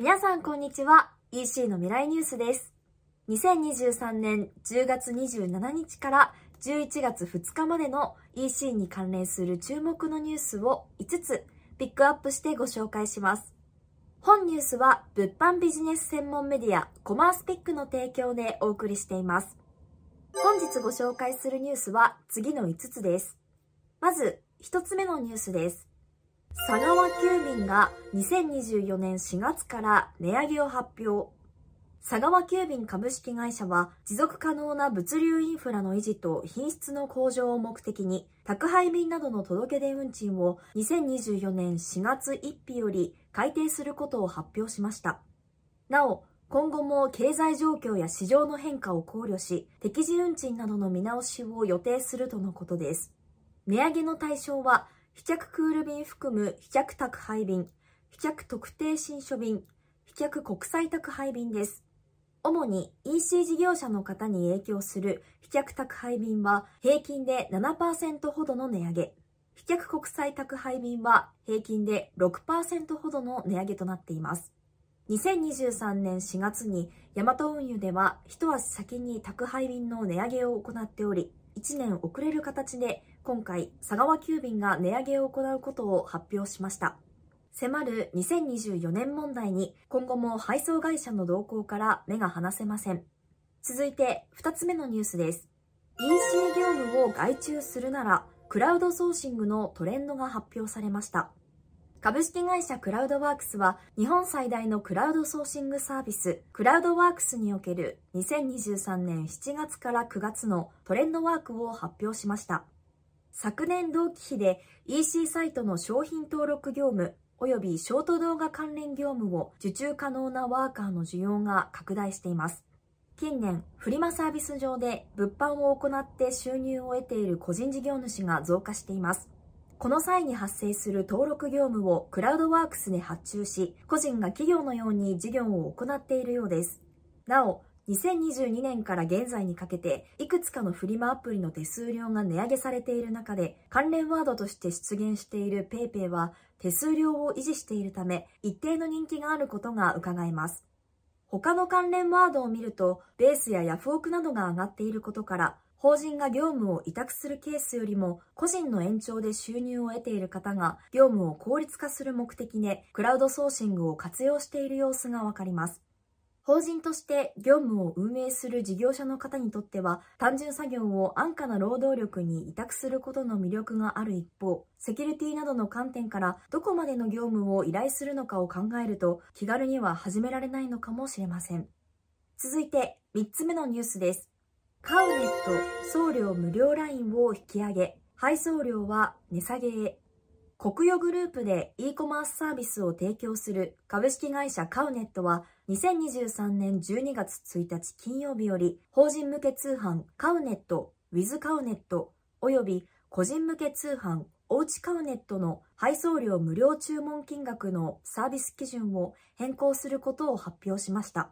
皆さんこんにちは。EC の未来ニュースです。2023年10月27日から11月2日までの EC に関連する注目のニュースを5つピックアップしてご紹介します。本ニュースは物販ビジネス専門メディアコマースピックの提供でお送りしています。本日ご紹介するニュースは次の5つです。まず1つ目のニュースです。佐川急便が2024年4月から値上げを発表。佐川急便株式会社は持続可能な物流インフラの維持と品質の向上を目的に宅配便などの届け出運賃を2024年4月1日より改定することを発表しました。なお、今後も経済状況や市場の変化を考慮し、適時運賃などの見直しを予定するとのことです。値上げの対象は飛脚クール便含む飛脚宅配便、飛脚特定新書便、飛脚国際宅配便です。主に EC 事業者の方に影響する飛脚宅配便は平均で7%ほどの値上げ。飛脚国際宅配便は平均で6%ほどの値上げとなっています。2023年4月にヤマト運輸では一足先に宅配便の値上げを行っており、1年遅れる形で今回佐川急便が値上げを行うことを発表しました。迫る2024年問題に今後も配送会社の動向から目が離せません。続いて2つ目のニュースです。EC 業務を外注するならクラウドソーシングのトレンドが発表されました。株式会社クラウドワークスは日本最大のクラウドソーシングサービスクラウドワークスにおける2023年7月から9月のトレンドワークを発表しました。昨年同期比で EC サイトの商品登録業務及びショート動画関連業務を受注可能なワーカーの需要が拡大しています。近年、フリマサービス上で物販を行って収入を得ている個人事業主が増加しています。この際に発生する登録業務をクラウドワークスで発注し、個人が企業のように事業を行っているようです。なお、2022年から現在にかけて、いくつかのフリマアプリの手数料が値上げされている中で、関連ワードとして出現している PayPay は、手数料を維持しているため、一定の人気があることが伺えます。他の関連ワードを見ると、ベースやヤフオクなどが上がっていることから、法人が業務を委託するケースよりも個人の延長で収入を得ている方が業務を効率化する目的でクラウドソーシングを活用している様子がわかります。法人として業務を運営する事業者の方にとっては単純作業を安価な労働力に委託することの魅力がある一方セキュリティなどの観点からどこまでの業務を依頼するのかを考えると気軽には始められないのかもしれません続いて3つ目のニュースですカウネット送料無料ラインを引き上げ、配送料は値下げへ。国与グループで e コマースサービスを提供する株式会社カウネットは2023年12月1日金曜日より法人向け通販カウネット、ウィズカウネットおよび個人向け通販おうちカウネットの配送料無料注文金額のサービス基準を変更することを発表しました。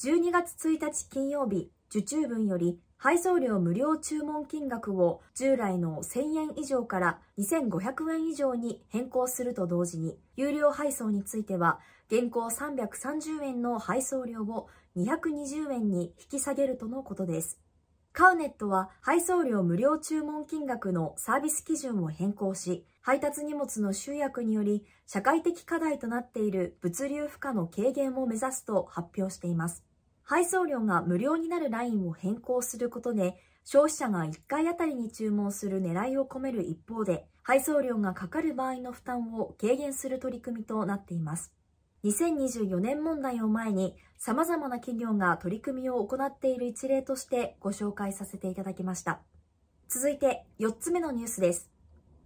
12月1日金曜日、受注分より配送料無料注文金額を従来の1000円以上から2500円以上に変更すると同時に、有料配送については、現行330円の配送料を220円に引き下げるとのことです。カウネットは配送料無料注文金額のサービス基準を変更し、配達荷物の集約により社会的課題となっている物流負荷の軽減を目指すと発表しています。配送料が無料になるラインを変更することで、消費者が1回あたりに注文する狙いを込める一方で、配送料がかかる場合の負担を軽減する取り組みとなっています。2024年問題を前に様々な企業が取り組みを行っている一例としてご紹介させていただきました。続いて4つ目のニュースです。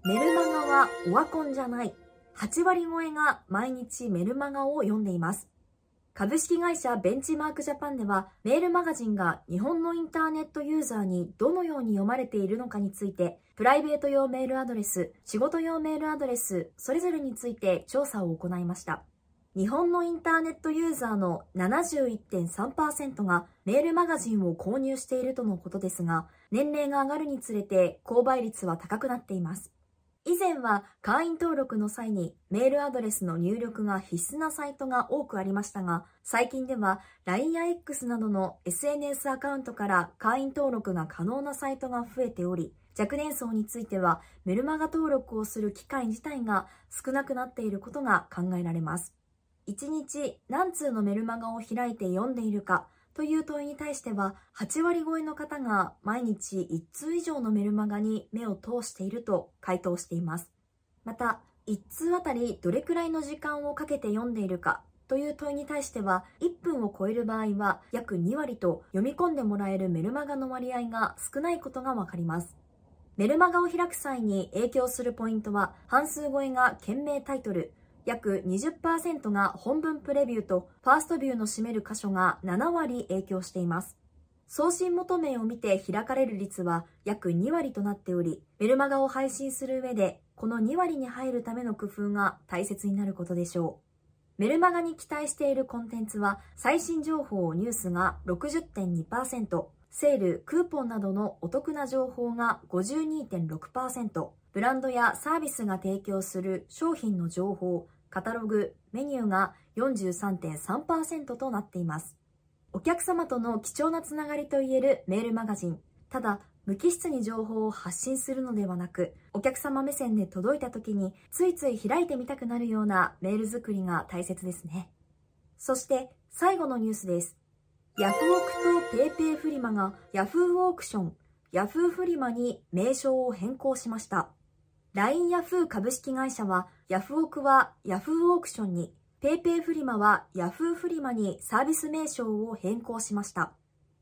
メルマガはオワコンじゃない。8割超えが毎日メルマガを読んでいます。株式会社ベンチマークジャパンではメールマガジンが日本のインターネットユーザーにどのように読まれているのかについてプライベート用メールアドレス、仕事用メールアドレス、それぞれについて調査を行いました。日本のインターネットユーザーの71.3%がメールマガジンを購入しているとのことですが、年齢が上がるにつれて購買率は高くなっています。以前は会員登録の際にメールアドレスの入力が必須なサイトが多くありましたが、最近では LINE や X などの SNS アカウントから会員登録が可能なサイトが増えており、若年層についてはメルマガ登録をする機会自体が少なくなっていることが考えられます。1日何通のメルマガを開いて読んでいるかという問いに対しては、8割超えの方が毎日1通以上のメルマガに目を通していると回答しています。また、1通あたりどれくらいの時間をかけて読んでいるかという問いに対しては、1分を超える場合は約2割と読み込んでもらえるメルマガの割合が少ないことがわかります。メルマガを開く際に影響するポイントは、半数超えが件名タイトル、約20%が本文プレビューとファーストビューの占める箇所が7割影響しています。送信元名を見て開かれる率は約2割となっており、メルマガを配信する上で、この2割に入るための工夫が大切になることでしょう。メルマガに期待しているコンテンツは、最新情報、ニュースが60.2%、セール、クーポンなどのお得な情報が52.6%、ブランドやサービスが提供する商品の情報、カタログ、メニューが43.3%となっています。お客様との貴重なつながりといえるメールマガジン。ただ、無機質に情報を発信するのではなく、お客様目線で届いた時についつい開いてみたくなるようなメール作りが大切ですね。そして最後のニュースです。ヤフオクと PayPay フリマが Yahoo オークション、Yahoo フリマに名称を変更しました。LINE ヤフー株式会社は、ヤフオクはヤフーオークションに、PayPay フリマはヤフーフリマにサービス名称を変更しました。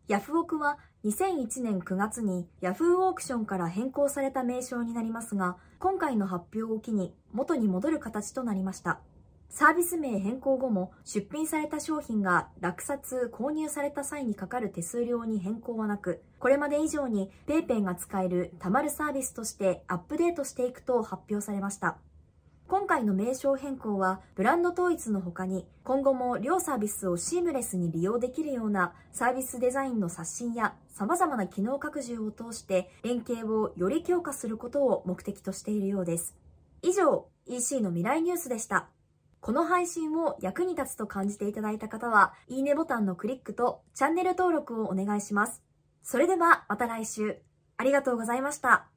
ヤフオクは2001年9月にヤフーオークションから変更された名称になりますが、今回の発表を機に元に戻る形となりました。サービス名変更後も出品された商品が落札、購入された際にかかる手数料に変更はなく、これまで以上に PayPay が使えるたまるサービスとしてアップデートしていくと発表されました。今回の名称変更はブランド統一の他に今後も両サービスをシームレスに利用できるようなサービスデザインの刷新や様々な機能拡充を通して連携をより強化することを目的としているようです。以上、EC の未来ニュースでした。この配信を役に立つと感じていただいた方は、いいねボタンのクリックとチャンネル登録をお願いします。それではまた来週。ありがとうございました。